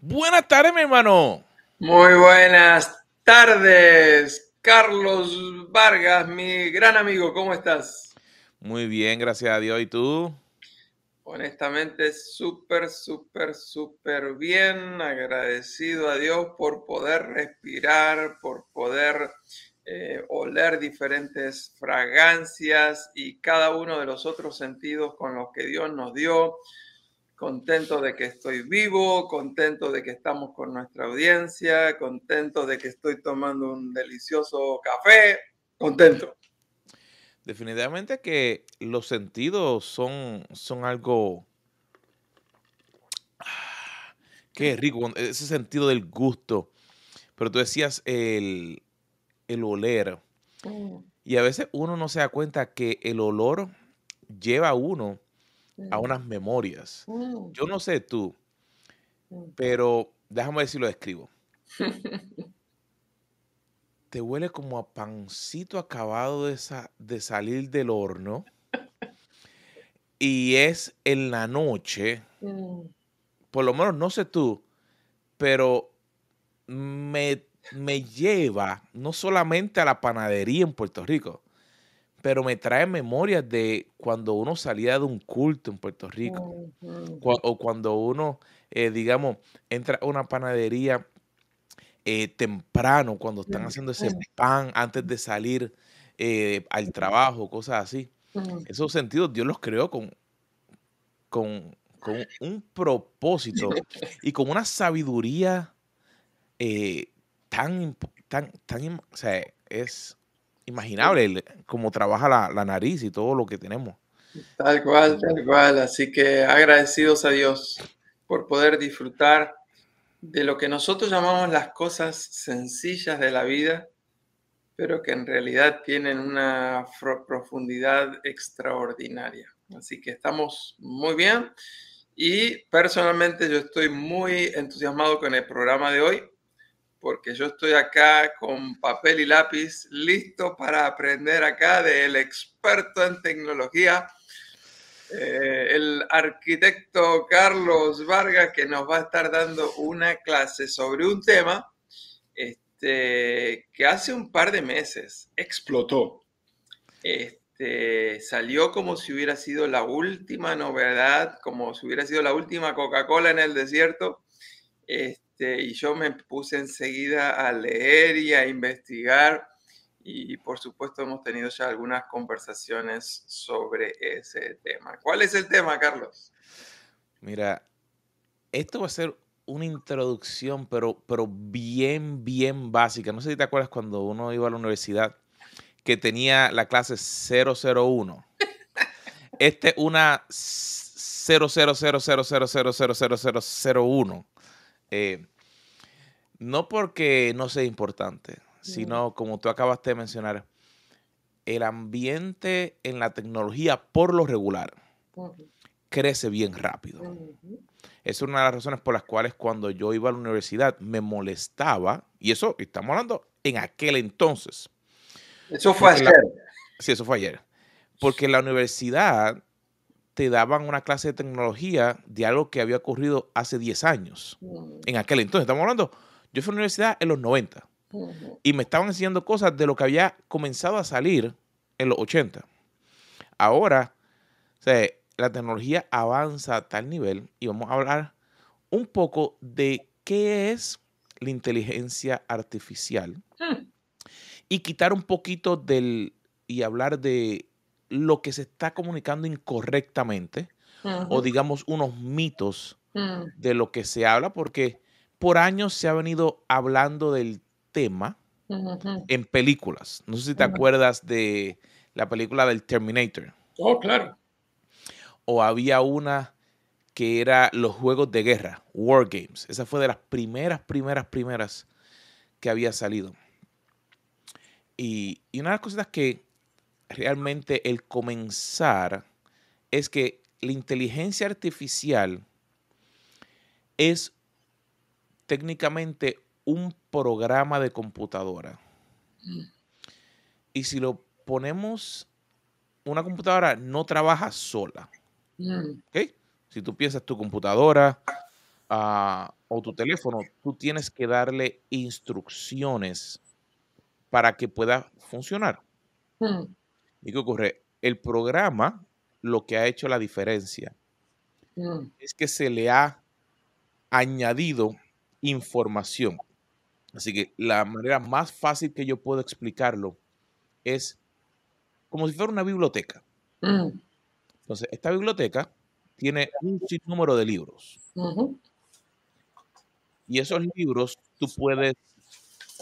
Buenas tardes, mi hermano. Muy buenas tardes, Carlos Vargas, mi gran amigo, ¿cómo estás? Muy bien, gracias a Dios. ¿Y tú? Honestamente, súper, súper, súper bien. Agradecido a Dios por poder respirar, por poder eh, oler diferentes fragancias y cada uno de los otros sentidos con los que Dios nos dio contento de que estoy vivo, contento de que estamos con nuestra audiencia, contento de que estoy tomando un delicioso café, contento. Definitivamente que los sentidos son, son algo... Qué rico, ese sentido del gusto. Pero tú decías el, el oler. Mm. Y a veces uno no se da cuenta que el olor lleva a uno a mm. unas memorias. Mm. Yo no sé tú, mm. pero déjame ver si lo describo. Te huele como a pancito acabado de, de salir del horno. Y es en la noche. Por lo menos no sé tú, pero me, me lleva no solamente a la panadería en Puerto Rico, pero me trae memorias de cuando uno salía de un culto en Puerto Rico, o cuando uno, eh, digamos, entra a una panadería eh, temprano, cuando están haciendo ese pan antes de salir eh, al trabajo, cosas así. Esos sentidos Dios los creó con, con, un propósito y con una sabiduría tan, tan, tan, o sea, es imaginable cómo trabaja la, nariz y todo lo que tenemos. Tal cual, tal cual. Así que agradecidos a Dios por poder disfrutar de lo que nosotros llamamos las cosas sencillas de la vida, pero que en realidad tienen una profundidad extraordinaria. Así que estamos muy bien y personalmente yo estoy muy entusiasmado con el programa de hoy porque yo estoy acá con papel y lápiz, listo para aprender acá del experto en tecnología, eh, el arquitecto Carlos Vargas, que nos va a estar dando una clase sobre un tema este, que hace un par de meses explotó. Este, salió como si hubiera sido la última novedad, como si hubiera sido la última Coca-Cola en el desierto. Este, este, y yo me puse enseguida a leer y a investigar y por supuesto hemos tenido ya algunas conversaciones sobre ese tema. ¿Cuál es el tema, Carlos? Mira, esto va a ser una introducción, pero, pero bien, bien básica. No sé si te acuerdas cuando uno iba a la universidad que tenía la clase 001. Este es una 000000001. Eh, no porque no sea importante, sino como tú acabaste de mencionar, el ambiente en la tecnología por lo regular crece bien rápido. Es una de las razones por las cuales cuando yo iba a la universidad me molestaba, y eso estamos hablando en aquel entonces. Eso fue ayer. sí, eso fue ayer. Porque la universidad te daban una clase de tecnología de algo que había ocurrido hace 10 años. En aquel entonces, estamos hablando, yo fui a la universidad en los 90 y me estaban enseñando cosas de lo que había comenzado a salir en los 80. Ahora, la tecnología avanza a tal nivel y vamos a hablar un poco de qué es la inteligencia artificial hmm. y quitar un poquito del y hablar de lo que se está comunicando incorrectamente o digamos unos mitos mm. de lo que se habla, porque por años se ha venido hablando del tema en películas. No sé si te acuerdas de la película del Terminator. Oh, claro. O había una que era los juegos de guerra, War Games. Esa fue de las primeras, primeras, primeras que había salido. Y, y una de las cosas que realmente el comenzar es que la inteligencia artificial es técnicamente un programa de computadora. Mm. Y si lo ponemos, una computadora no trabaja sola. Mm. Si tú piensas tu computadora, ah, o tu teléfono, tú tienes que darle instrucciones para que pueda funcionar. Hmm. ¿Y qué ocurre? El programa, lo que ha hecho la diferencia hmm. es que se le ha añadido información. Así que la manera más fácil que yo puedo explicarlo es como si fuera una biblioteca. Hmm. Entonces, esta biblioteca tiene un sinnúmero de libros. Y esos libros tú puedes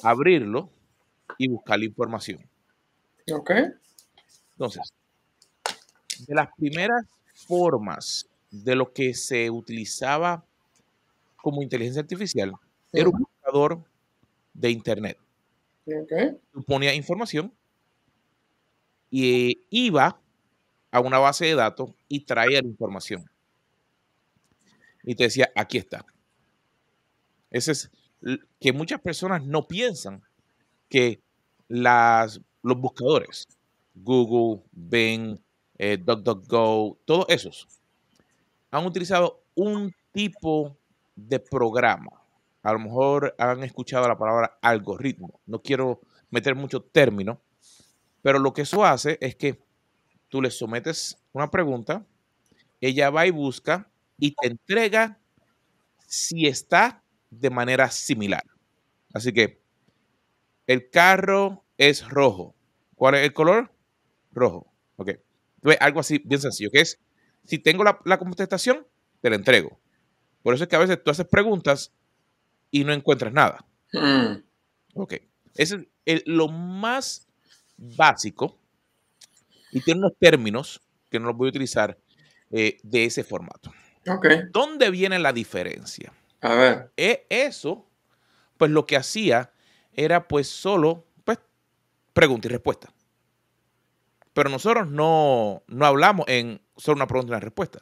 abrirlo y buscar la información. Ok. Entonces, de las primeras formas de lo que se utilizaba como inteligencia artificial, era un buscador de Internet. Okay. Tú ponías información y iba a una base de datos y traía la información. Y te decía, aquí está. Ese es que muchas personas no piensan que las, los buscadores, Google, Bing, eh, DuckDuckGo, todos esos, han utilizado un tipo de programa. A lo mejor han escuchado la palabra algoritmo. No quiero meter mucho término, pero lo que eso hace es que tú le sometes una pregunta, ella va y busca y te entrega si está de manera similar. Así que el carro es rojo. ¿Cuál es el color? Rojo. Ok. Entonces, algo así bien sencillo, que es, si tengo la, contestación, te la entrego. Por eso es que a veces tú haces preguntas y no encuentras nada. Hmm. Ok. Ese es lo más básico y tiene unos términos que no los voy a utilizar eh, de ese formato. Ok. ¿Dónde viene la diferencia? A ver. E, eso, pues lo que hacía era pues solo pues, pregunta y respuesta. Pero nosotros no, no hablamos en solo una pregunta y una respuesta.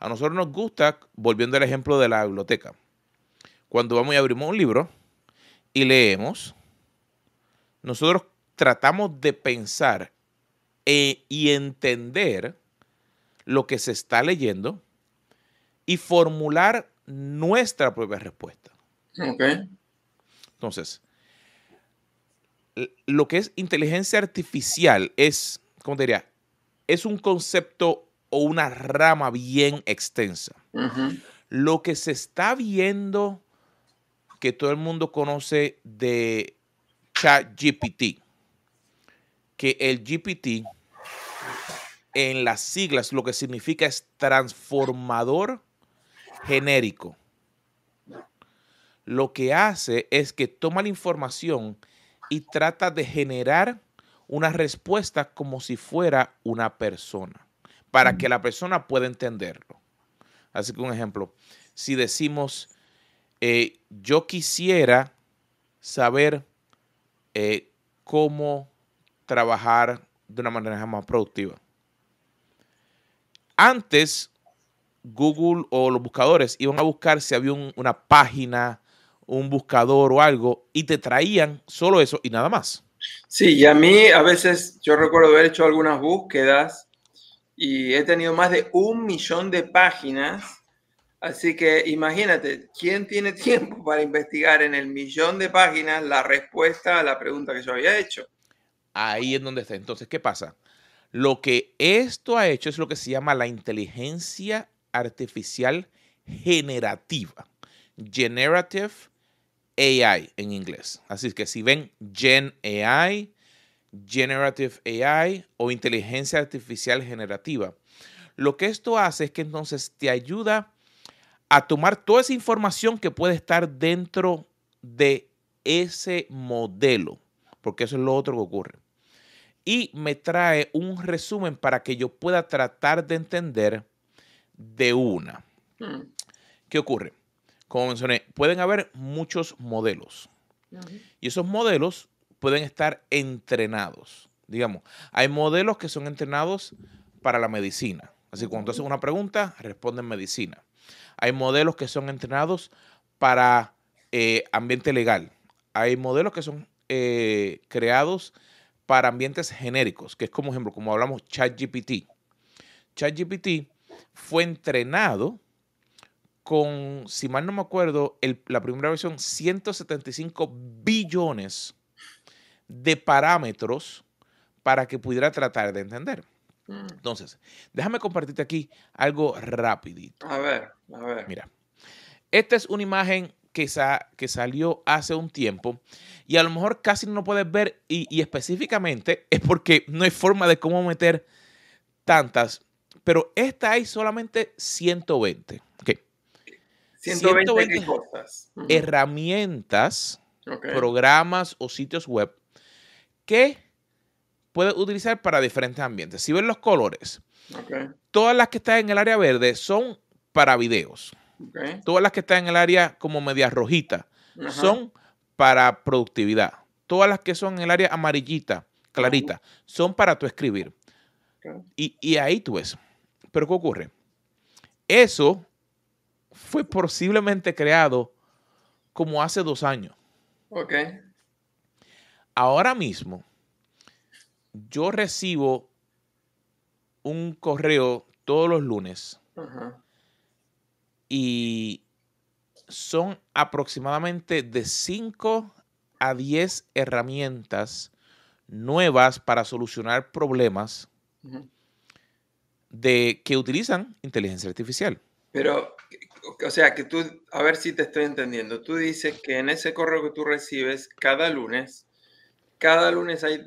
A nosotros nos gusta, volviendo al ejemplo de la biblioteca, cuando vamos y abrimos un libro y leemos, nosotros tratamos de pensar e, y entender lo que se está leyendo y formular nuestra propia respuesta. Ok. Entonces, lo que es inteligencia artificial es, ¿cómo te diría? Es un concepto o una rama bien extensa. Lo que se está viendo, que todo el mundo conoce de ChatGPT, que el GPT en las siglas lo que significa es transformador genérico. Lo que hace es que toma la información y trata de generar una respuesta como si fuera una persona, para que la persona pueda entenderlo. Así que un ejemplo, si decimos, eh, yo quisiera saber eh, cómo trabajar de una manera más productiva. Antes Google o los buscadores iban a buscar si había una página, un buscador o algo, y te traían solo eso y nada más. Sí, y a mí a veces yo recuerdo haber hecho algunas búsquedas y he tenido más de un millón de páginas. Así que imagínate, ¿quién tiene tiempo para investigar en el millón de páginas la respuesta a la pregunta que yo había hecho? Ahí es donde está. Entonces, ¿qué pasa? Lo que esto ha hecho es lo que se llama la inteligencia artificial generativa. Generative AI en inglés. Así que si ven Gen AI, Generative AI o inteligencia artificial generativa, lo que esto hace es que entonces te ayuda a tomar toda esa información que puede estar dentro de ese modelo, porque eso es lo otro que ocurre. Y me trae un resumen para que yo pueda tratar de entender de una. Hmm. ¿Qué ocurre? Como mencioné, pueden haber muchos modelos. Y esos modelos pueden estar entrenados. Digamos, hay modelos que son entrenados para la medicina. Así que cuando haces una pregunta, responden medicina. Hay modelos que son entrenados para eh, ambiente legal. Hay modelos que son eh, creados para ambientes genéricos, que es como ejemplo, como hablamos ChatGPT. ChatGPT fue entrenado con, si mal no me acuerdo, la primera versión, 175 billones de parámetros para que pudiera tratar de entender. Mm. Entonces, déjame compartirte aquí algo rapidito. A ver, a ver. Mira, esta es una imagen que, que salió hace un tiempo y a lo mejor casi no puedes ver y, específicamente es porque no hay forma de cómo meter tantas, pero esta hay solamente 120. 120, cosas. herramientas, programas o sitios web que puedes utilizar para diferentes ambientes. Si ven los colores, todas las que están en el área verde son para videos. Todas las que están en el área como media rojita son para productividad. Todas las que son en el área amarillita, clarita, son para tu escribir. Y, y, ahí tú ves. Pero ¿qué ocurre? Eso fue posiblemente creado como hace dos años. Ok. Ahora mismo, yo recibo un correo todos los lunes y son aproximadamente de 5 a 10 herramientas nuevas para solucionar problemas de que utilizan inteligencia artificial. Pero, o sea, que tú, a ver si te estoy entendiendo. Tú dices que en ese correo que tú recibes cada lunes, cada lunes hay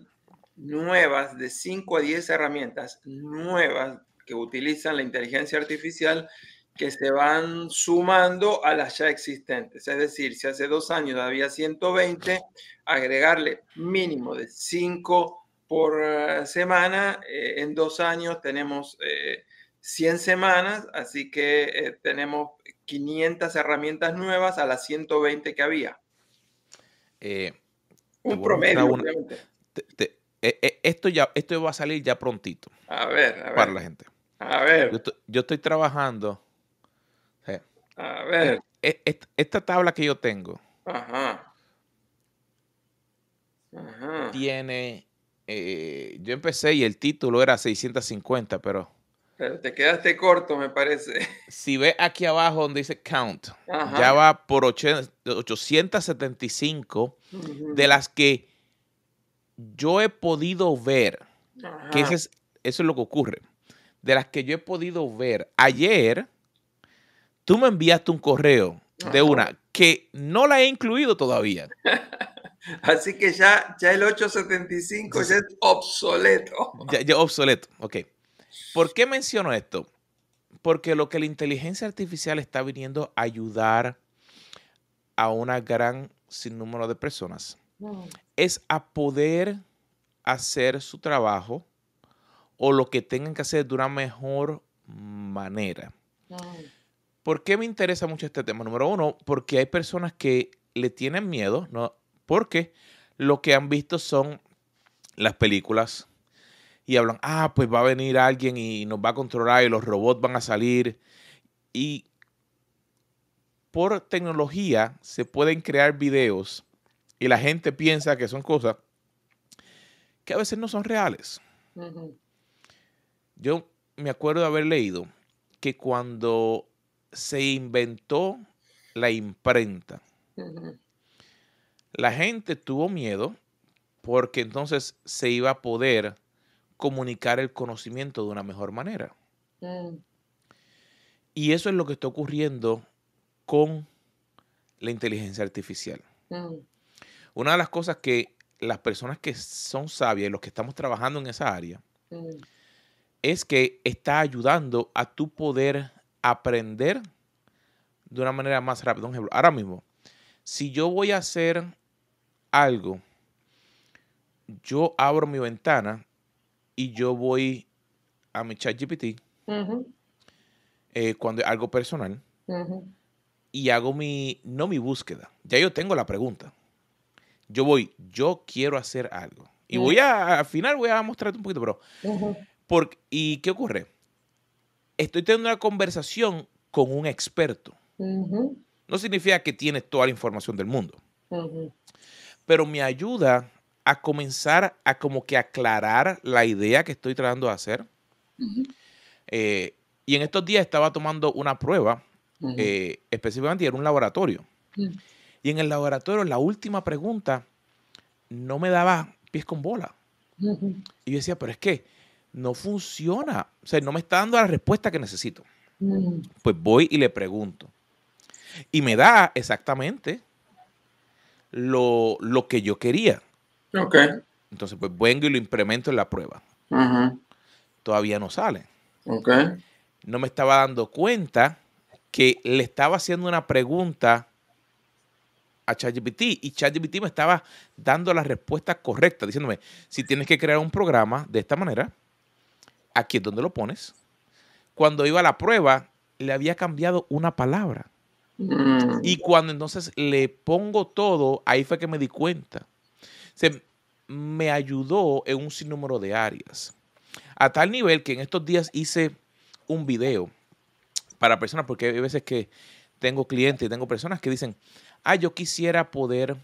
nuevas, de 5 a 10 herramientas nuevas que utilizan la inteligencia artificial que se van sumando a las ya existentes. Es decir, si hace dos años había 120, agregarle mínimo de 5 por eh, semana, eh, en dos años tenemos 100 eh, semanas, así que tenemos 500 herramientas nuevas a las 120 que había. Un promedio, obviamente. Eh, eh, esto ya esto va a salir ya prontito. A ver, a ver. Para la gente. A ver. Yo, estoy trabajando. a ver. E, e, esta, tabla que yo tengo. Ajá. Ajá. Tiene. Eh, yo empecé y el título era 650, pero. Pero te quedaste corto, me parece. Si ve aquí abajo donde dice count, ya va por 875 de las que yo he podido ver, que eso es, eso es lo que ocurre, de las que yo he podido ver, ayer tú me enviaste un correo de una que no la he incluido todavía. Así que ya, ya el 875 ya es obsoleto. Ya, ya obsoleto, ok. ¿Por qué menciono esto? Porque lo que la inteligencia artificial está viniendo a ayudar a una gran sinnúmero de personas es a poder hacer su trabajo o lo que tengan que hacer de una mejor manera. ¿Por qué me interesa mucho este tema? Número uno, porque hay personas que le tienen miedo, ¿no? Porque lo que han visto son las películas y hablan, ah, pues va a venir alguien y nos va a controlar y los robots van a salir. Y por tecnología se pueden crear videos y la gente piensa que son cosas que a veces no son reales. Yo me acuerdo de haber leído que cuando se inventó la imprenta, la gente tuvo miedo porque entonces se iba a poder comunicar el conocimiento de una mejor manera. Mm. Y eso es lo que está ocurriendo con la inteligencia artificial. Mm. Una de las cosas que las personas que son sabias y los que estamos trabajando en esa área mm. es que está ayudando a tu poder aprender de una manera más rápida. Un ejemplo, ahora mismo, si yo voy a hacer algo, yo abro mi ventana y yo voy a mi chat GPT eh, cuando algo personal y hago mi, no mi búsqueda, ya yo tengo la pregunta yo voy, yo quiero hacer algo. Y voy a, al final voy a mostrarte un poquito, pero... ¿Y qué ocurre? Estoy teniendo una conversación con un experto. No significa que tienes toda la información del mundo. Pero me ayuda a comenzar a como que aclarar la idea que estoy tratando de hacer. Eh, y en estos días estaba tomando una prueba eh, específicamente era un laboratorio. Y en el laboratorio la última pregunta no me daba pies con bola. Y yo decía, pero es que no funciona. O sea, no me está dando la respuesta que necesito. Pues voy y le pregunto. Y me da exactamente lo, que yo quería. Ok. Entonces, pues vengo y lo implemento en la prueba. Todavía no sale. Ok. No me estaba dando cuenta que le estaba haciendo una pregunta a ChatGPT y ChatGPT me estaba dando la respuesta correcta, diciéndome, si tienes que crear un programa de esta manera, aquí es donde lo pones. Cuando iba a la prueba, le había cambiado una palabra. Mm. Y cuando entonces le pongo todo, ahí fue que me di cuenta. Se me ayudó en un sinnúmero de áreas. A tal nivel que en estos días hice un video para personas, porque hay veces que tengo clientes y tengo personas que dicen, ah, yo quisiera poder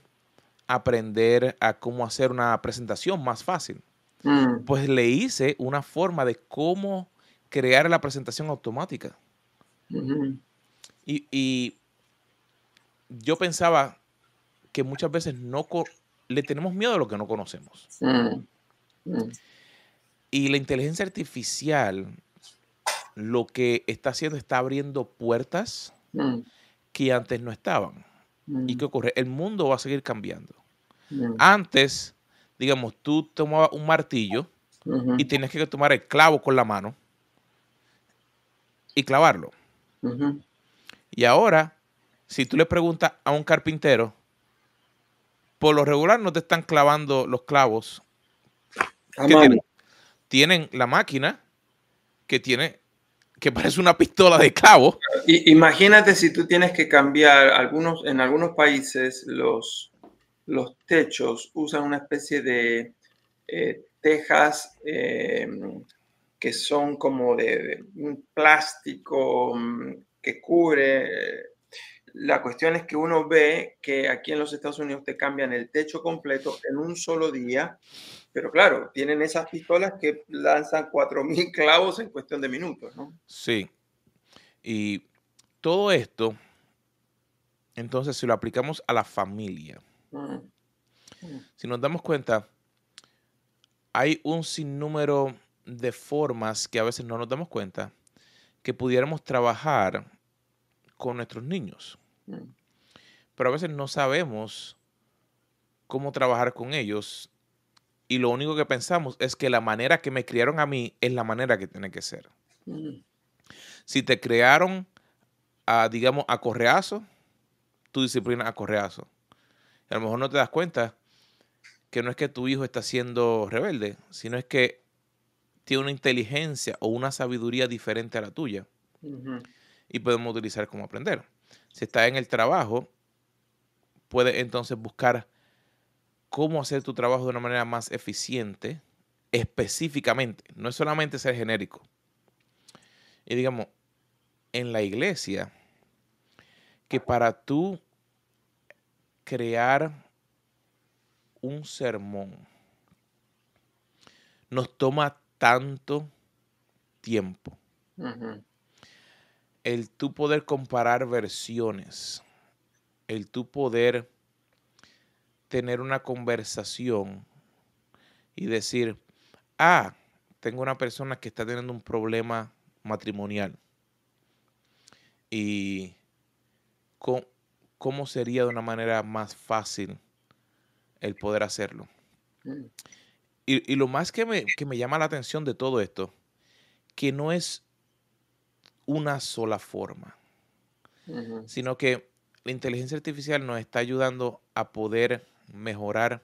aprender a cómo hacer una presentación más fácil. Mm. Pues le hice una forma de cómo crear la presentación automática. y, yo pensaba que muchas veces no le tenemos miedo a lo que no conocemos. Mm. Mm. Y la inteligencia artificial lo que está haciendo está abriendo puertas que antes no estaban. ¿Y qué ocurre? El mundo va a seguir cambiando. Antes, digamos, tú tomabas un martillo y tienes que tomar el clavo con la mano y clavarlo. Y ahora, si tú le preguntas a un carpintero, por lo regular no te están clavando los clavos. tienen? tienen la máquina que tiene que parece una pistola de clavo. imagínate si tú tienes que cambiar algunos, en algunos países los, los techos usan una especie de eh, tejas eh, que son como de, un plástico mm, que cubre. La cuestión es que uno ve que aquí en los Estados Unidos te cambian el techo completo en un solo día, pero claro, tienen esas pistolas que lanzan 4.000 clavos en cuestión de minutos, ¿no? Sí. Y todo esto, entonces, si lo aplicamos a la familia, mm. si nos damos cuenta, hay un sinnúmero de formas que a veces no nos damos cuenta que pudiéramos trabajar con nuestros niños. Mm. Pero a veces no sabemos cómo trabajar con ellos y lo único que pensamos es que la manera que me criaron a mí es la manera que tiene que ser. Mm. Si te crearon, a, digamos, a correazo, tu disciplina a correazo. a lo mejor no te das cuenta que no es que tu hijo está siendo rebelde, sino es que tiene una inteligencia o una sabiduría diferente a la tuya. Y podemos utilizar como aprender. Si está en el trabajo, puede entonces buscar cómo hacer tu trabajo de una manera más eficiente, específicamente. No es solamente ser genérico. Y digamos, en la iglesia, que para tú crear un sermón nos toma tanto tiempo. El tú poder comparar versiones, el tú poder tener una conversación y decir, ah, tengo una persona que está teniendo un problema matrimonial. Y cómo, sería de una manera más fácil el poder hacerlo. Mm. Y, lo más que me, que me llama la atención de todo esto, que no es una sola forma, sino que la inteligencia artificial nos está ayudando a poder mejorar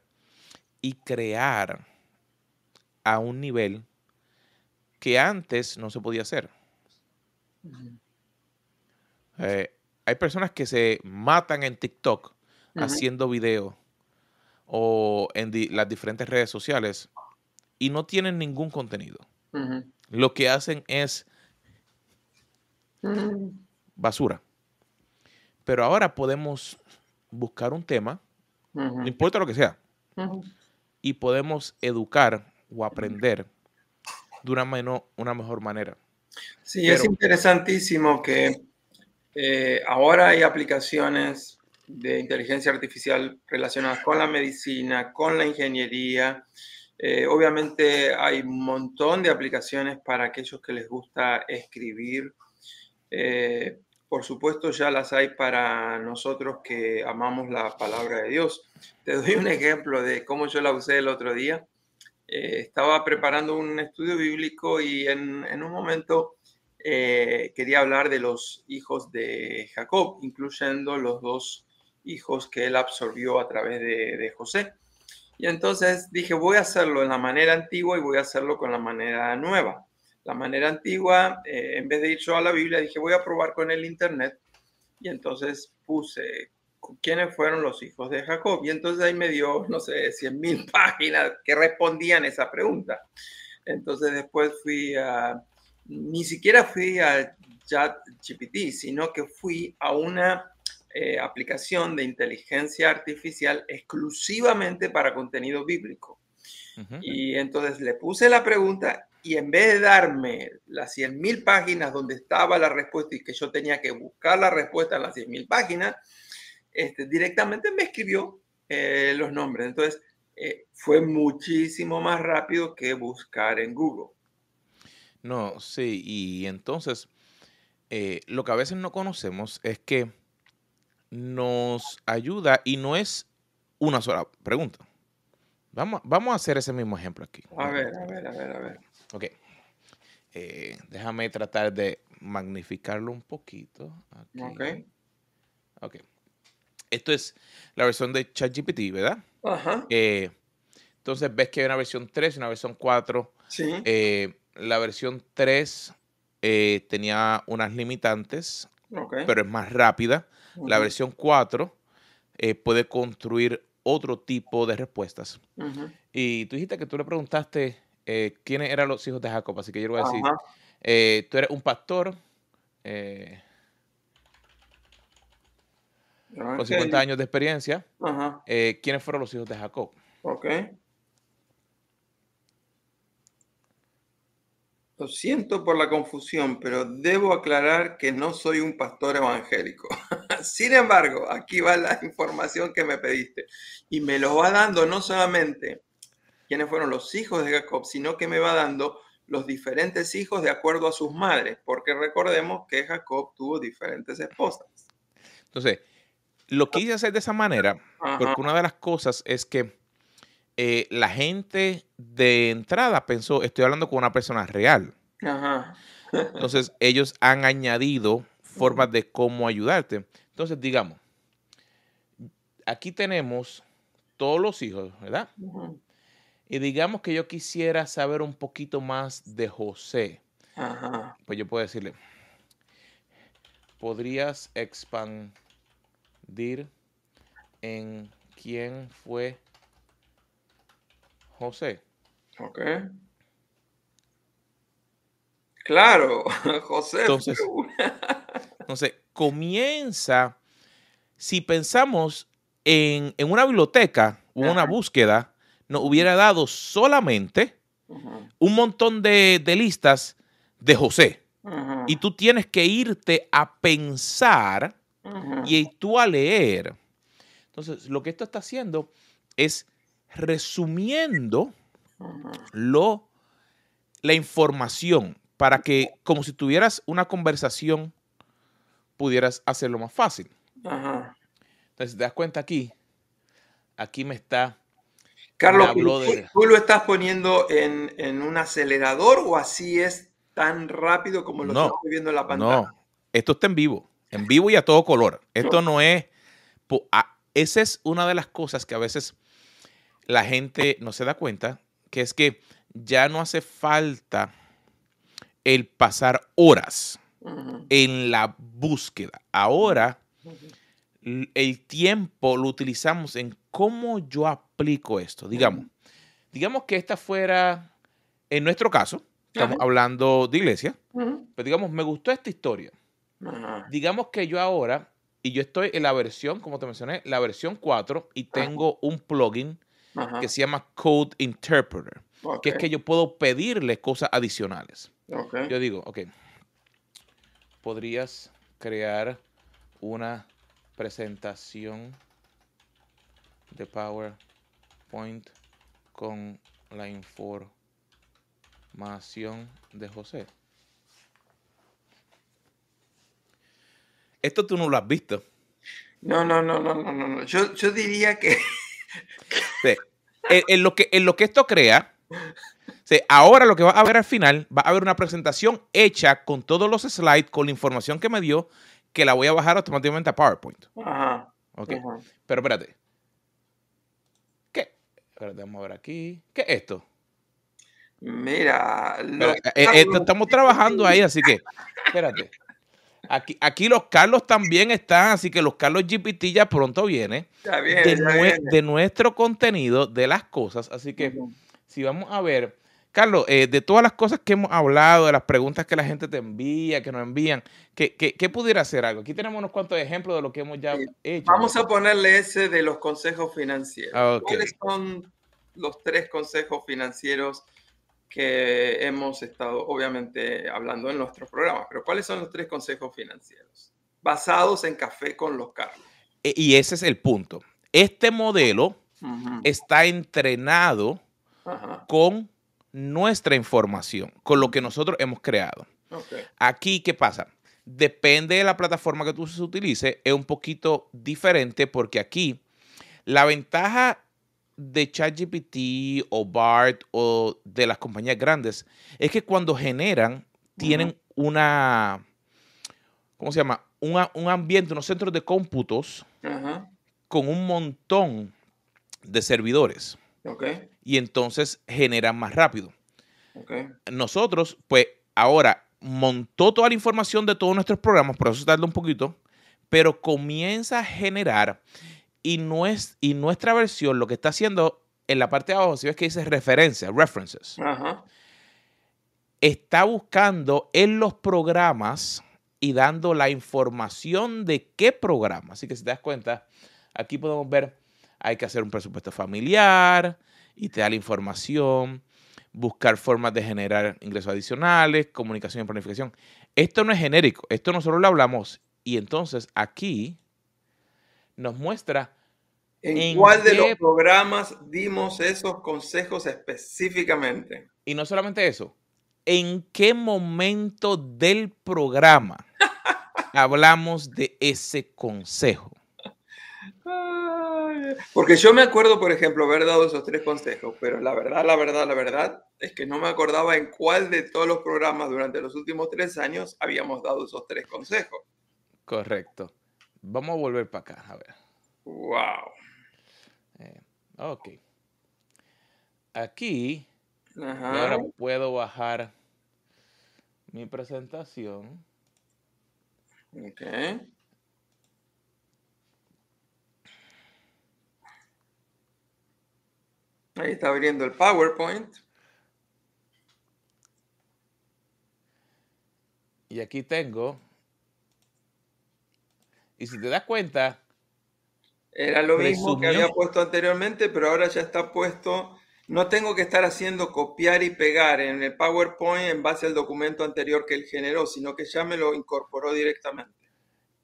y crear a un nivel que antes no se podía hacer. Eh, hay personas que se matan en TikTok haciendo videos o en las diferentes redes sociales y no tienen ningún contenido. Lo que hacen es basura. Pero ahora podemos buscar un tema no importa lo que sea. Y podemos educar o aprender de una, una mejor manera. Sí, es interesantísimo que Eh, ahora hay aplicaciones de inteligencia artificial relacionadas con la medicina, con la ingeniería. Eh, obviamente hay un montón de aplicaciones para aquellos que les gusta escribir. Eh, por supuesto ya las hay para nosotros que amamos la palabra de Dios. Te doy un ejemplo de cómo yo la usé el otro día. estaba preparando un estudio bíblico y en, en un momento eh, quería hablar de los hijos de Jacob, incluyendo los dos hijos que él absorbió a través de, José. Y entonces dije, voy a hacerlo en la manera antigua y voy a hacerlo con la manera nueva. La manera antigua, eh, en vez de ir a la Biblia, dije, voy a probar con el Internet. Y entonces puse quiénes fueron los hijos de Jacob. Y entonces ahí me dio, no sé, 100 mil páginas que respondían esa pregunta. Entonces después fui a ni siquiera fui a ChatGPT, sino que fui a una eh, aplicación de inteligencia artificial exclusivamente para contenido bíblico. Y entonces le puse la pregunta y en vez de darme las 100.000 páginas donde estaba la respuesta y que yo tenía que buscar la respuesta en las 100.000 páginas, este, directamente me escribió eh, los nombres. Entonces, eh, fue muchísimo más rápido que buscar en Google. No, sí, y entonces eh, lo que a veces no conocemos es que nos ayuda y no es una sola pregunta. Vamos, vamos a hacer ese mismo ejemplo aquí. A ver, a ver, a ver, a ver. Ok. Eh, déjame tratar de magnificarlo un poquito. Ok. Ok. Esto es la versión de ChatGPT, ¿verdad? Ajá. Eh, entonces ves que hay una versión 3 y una versión 4. Sí la versión 3 eh, tenía unas limitantes, pero es más rápida. La versión 4 eh, puede construir otro tipo de respuestas. Y tú dijiste que tú le preguntaste eh, quiénes eran los hijos de Jacob, así que yo le voy a decir, tú eres un pastor con 50 años de experiencia. ¿Quiénes fueron los hijos de Jacob? Ok. Lo siento por la confusión, pero debo aclarar que no soy un pastor evangélico. Sin embargo, aquí va la información que me pediste. Y me lo va dando no solamente quiénes fueron los hijos de Jacob, sino que me va dando los diferentes hijos de acuerdo a sus madres, porque recordemos que Jacob tuvo diferentes esposas. Entonces, lo quise hacer de esa manera, porque una de las cosas es que eh, la gente de entrada pensó, estoy hablando con una persona real. Entonces, ellos han añadido formas de cómo ayudarte. Entonces, digamos, aquí tenemos todos los hijos, ¿verdad? Y digamos que yo quisiera saber un poquito más de José. Pues yo puedo decirle, ¿podrías expandir en quién fue José. Ok. Claro, José. Entonces, entonces, comienza, si pensamos en, una biblioteca o una búsqueda, nos hubiera dado solamente un montón de, listas de José. Y tú tienes que irte a pensar y tú a leer. Entonces, lo que esto está haciendo es resumiendo lo, la información para que, como si tuvieras una conversación, pudieras hacerlo más fácil. Entonces, te das cuenta aquí, aquí me está... Carlos, ¿tú, lo estás poniendo en, un acelerador o así es tan rápido como lo estoy viendo en la pantalla? No, esto está en vivo, en vivo y a todo color. Esto no es... Esa es una de las cosas que a veces la gente no se da cuenta, que es que ya no hace falta el pasar horas en la búsqueda. Ahora el tiempo lo utilizamos en cómo yo aplico esto. Digamos, digamos que esta fuera, en nuestro caso, estamos hablando de iglesia, pero digamos, me gustó esta historia. Digamos que yo ahora, y yo estoy en la versión, como te mencioné, la versión 4, y tengo un plugin que se llama Code Interpreter, que es que yo puedo pedirle cosas adicionales. Yo digo, ok, podrías crear una presentación de PowerPoint con la información de José. Esto tú no lo has visto. No, no, no, no, no, no. Yo, yo diría que... En, lo que... en lo que esto crea, ahora lo que va a ver al final, va a haber una presentación hecha con todos los slides, con la información que me dio, que la voy a bajar automáticamente a PowerPoint. Ajá. Ok. Pero espérate. ¿Qué? Espérate, vamos a ver aquí. ¿Qué es esto? Mira, eh, eh, estamos trabajando ahí, así que, espérate. Aquí, aquí los Carlos también están, así que los Carlos GPT ya pronto viene, de, nuestro contenido, de las cosas. Así que si vamos a ver, Carlos, eh, de todas las cosas que hemos hablado, de las preguntas que la gente te envía, que nos envían, ¿qué, qué, pudiera ser algo? Aquí tenemos unos cuantos ejemplos de lo que hemos ya hecho. Vamos a ponerle ese de los consejos financieros. Ah, ¿Cuáles son los tres consejos financieros que hemos estado obviamente hablando en nuestros programas. Pero ¿cuáles son los tres consejos financieros? Basados en café con los Carlos. E, y ese es el punto. Este modelo está entrenado con nuestra información, con lo que nosotros hemos creado. Aquí, ¿qué pasa? Depende de la plataforma que tú se utilice, es un poquito diferente porque aquí la ventaja de ChatGPT o BART o de las compañías grandes es que cuando generan, tienen una, ¿cómo se llama? un ambiente, unos centros de cómputos con un montón de servidores. Y entonces generan más rápido. Nosotros, pues ahora montó toda la información de todos nuestros programas, por eso tarda un poquito, pero comienza a generar y, y nuestra versión lo que está haciendo en la parte de abajo, si ves que dice referencias, references, está buscando en los programas y dando la información de qué programa. Así que si te das cuenta, aquí podemos ver, hay que hacer un presupuesto familiar y te da la información, buscar formas de generar ingresos adicionales, comunicación y planificación. Esto no es genérico, esto nosotros lo hablamos y entonces aquí nos muestra en, cuál de los programas dimos esos consejos específicamente. Y no solamente eso, en qué momento del programa hablamos de ese consejo. Porque yo me acuerdo, por ejemplo, haber dado esos tres consejos, pero la verdad, la verdad, la verdad es que no me acordaba en cuál de todos los programas durante los últimos tres años habíamos dado esos tres consejos. Correcto. Vamos a volver para acá, a ver. Wow. Eh, ok. Aquí, ahora puedo bajar mi presentación. Ok. Ahí está abriendo el PowerPoint. Y aquí tengo. Y si te das cuenta, era lo mismo que había puesto anteriormente, pero ahora ya está puesto. No tengo que estar haciendo copiar y pegar en el PowerPoint en base al documento anterior que él generó, sino que ya me lo incorporó directamente.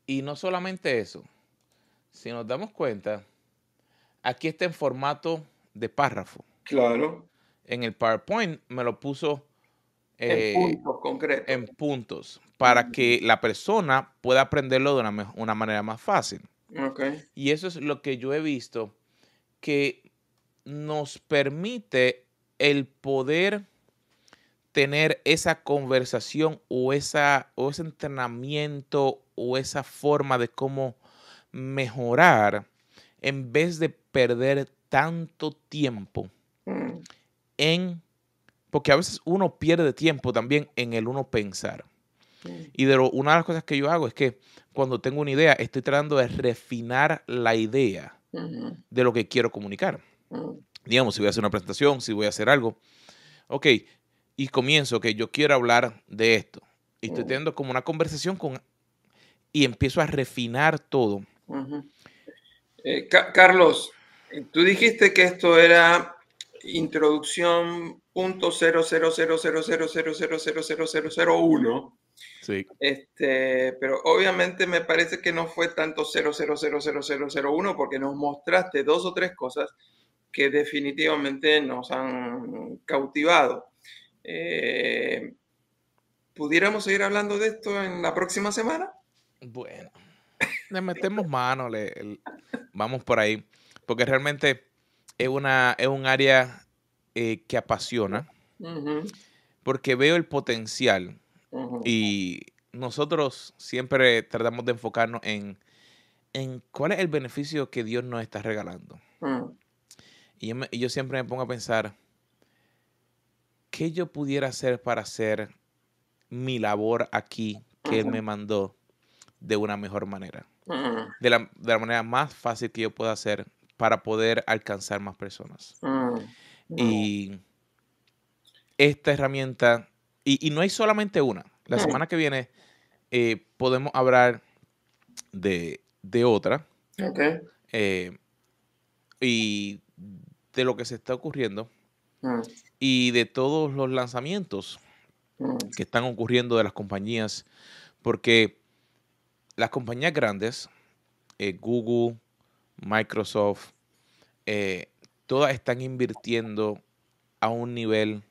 Y no solamente eso, si nos damos cuenta, aquí está en formato de párrafo. Claro. En el PowerPoint me lo puso en eh, puntos concretos. En puntos, para que la persona pueda aprenderlo de una, una manera más fácil. Y eso es lo que yo he visto que nos permite el poder tener esa conversación o, esa, o ese entrenamiento o esa forma de cómo mejorar en vez de perder tanto tiempo mm. en, porque a veces uno pierde tiempo también en el uno pensar. Y de una de las cosas que yo hago es que cuando tengo una idea, estoy tratando de refinar la idea de lo que quiero comunicar. Digamos, si voy a hacer una presentación, si voy a hacer algo. Ok, y comienzo que yo quiero hablar de esto. Y estoy teniendo como una conversación con... Y empiezo a refinar todo. Eh, Carlos, tú dijiste que esto era introducción punto Sí. Este, pero obviamente me parece que no fue tanto 0000001 porque nos mostraste dos o tres cosas que definitivamente nos han cautivado. Eh, ¿Pudiéramos seguir hablando de esto en la próxima semana? Bueno, le metemos mano, le, vamos por ahí, porque realmente es, una, es un área eh, que apasiona, porque veo el potencial y nosotros siempre tratamos de enfocarnos en, en cuál es el beneficio que Dios nos está regalando. Mm. y, y yo siempre me pongo a pensar, ¿qué yo pudiera hacer para hacer mi labor aquí que Él me mandó de una mejor manera? de, la, manera más fácil que yo pueda hacer para poder alcanzar más personas. Y esta herramienta, y, no hay solamente una. La semana que viene eh, podemos hablar de, otra. Eh, y de lo que se está ocurriendo y de todos los lanzamientos que están ocurriendo de las compañías, porque las compañías grandes, eh, Google, Microsoft, eh, todas están invirtiendo a un nivel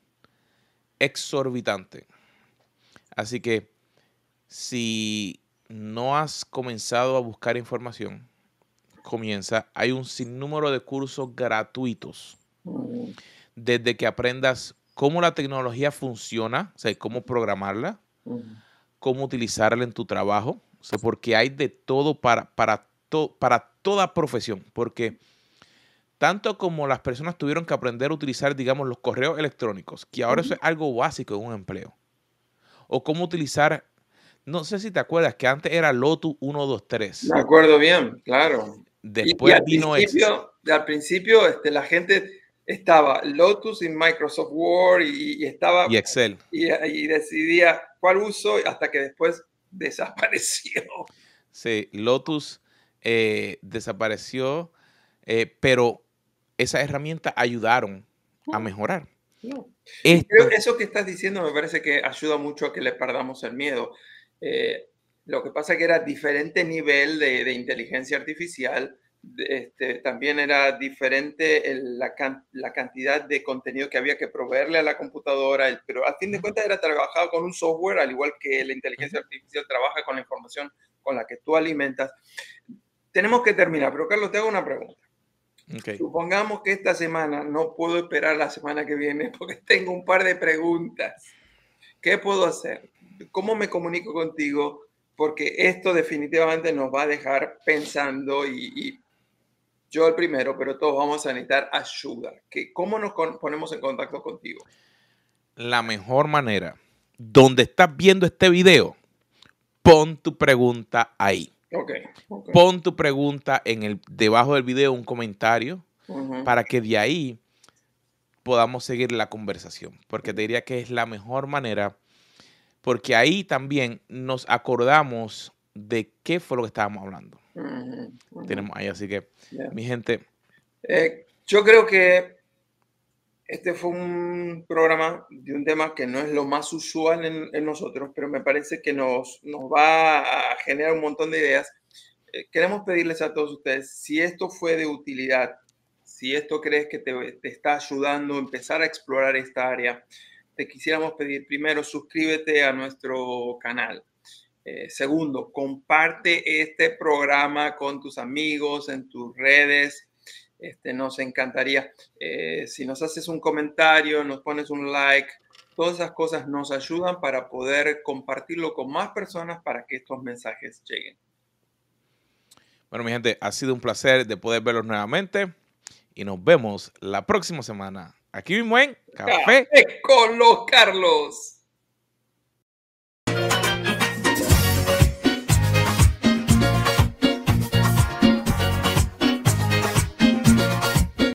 exorbitante. Así que si no has comenzado a buscar información, comienza. Hay un sinnúmero de cursos gratuitos. Desde que aprendas cómo la tecnología funciona, o sea, cómo programarla, cómo utilizarla en tu trabajo, porque hay de todo para, para, para toda profesión, porque tanto como las personas tuvieron que aprender a utilizar, digamos, los correos electrónicos, que ahora eso es algo básico en un empleo, o cómo utilizar, no sé si te acuerdas que antes era Lotus 123. Me acuerdo bien, claro. Después al vino principio, Al principio este, la gente estaba Lotus y Microsoft Word y, estaba... Y Excel. Y, y decidía cuál uso hasta que después desapareció. Sí, Lotus eh, desapareció, eh, pero esas herramientas ayudaron a mejorar. eso que estás diciendo me parece que ayuda mucho a que le perdamos el miedo. Eh, lo que pasa es que era diferente nivel de, de inteligencia artificial, este, también era diferente la, la, cantidad de contenido que había que proveerle a la computadora, pero a fin de cuentas era trabajado con un software, al igual que la inteligencia artificial trabaja con la información con la que tú alimentas. Tenemos que terminar, pero Carlos, te hago una pregunta. Supongamos que esta semana no puedo esperar la semana que viene porque tengo un par de preguntas. ¿Qué puedo hacer? ¿Cómo me comunico contigo? Porque esto definitivamente nos va a dejar pensando y yo el primero, pero todos vamos a necesitar ayuda. ¿Cómo nos ponemos en contacto contigo? La mejor manera, donde estás viendo este video, pon tu pregunta ahí. Okay, Pon tu pregunta en el, debajo del video, un comentario, para que de ahí podamos seguir la conversación. Porque te diría que es la mejor manera, porque ahí también nos acordamos de qué fue lo que estábamos hablando. Tenemos ahí, así que, mi gente. Eh, yo creo que este fue un programa de un tema que no es lo más usual en, nosotros, pero me parece que nos, nos, va a generar un montón de ideas. Eh, queremos pedirles a todos ustedes, si esto fue de utilidad, si esto crees que te, te está ayudando a empezar a explorar esta área, te quisiéramos pedir primero, suscríbete a nuestro canal. Eh, segundo, comparte este programa con tus amigos, en tus redes. Este, nos encantaría. Eh, si nos haces un comentario, nos pones un like, todas esas cosas nos ayudan para poder compartirlo con más personas para que estos mensajes lleguen. Bueno, mi gente, ha sido un placer de poder verlos nuevamente y nos vemos la próxima semana aquí mismo en Café, Café con los Carlos.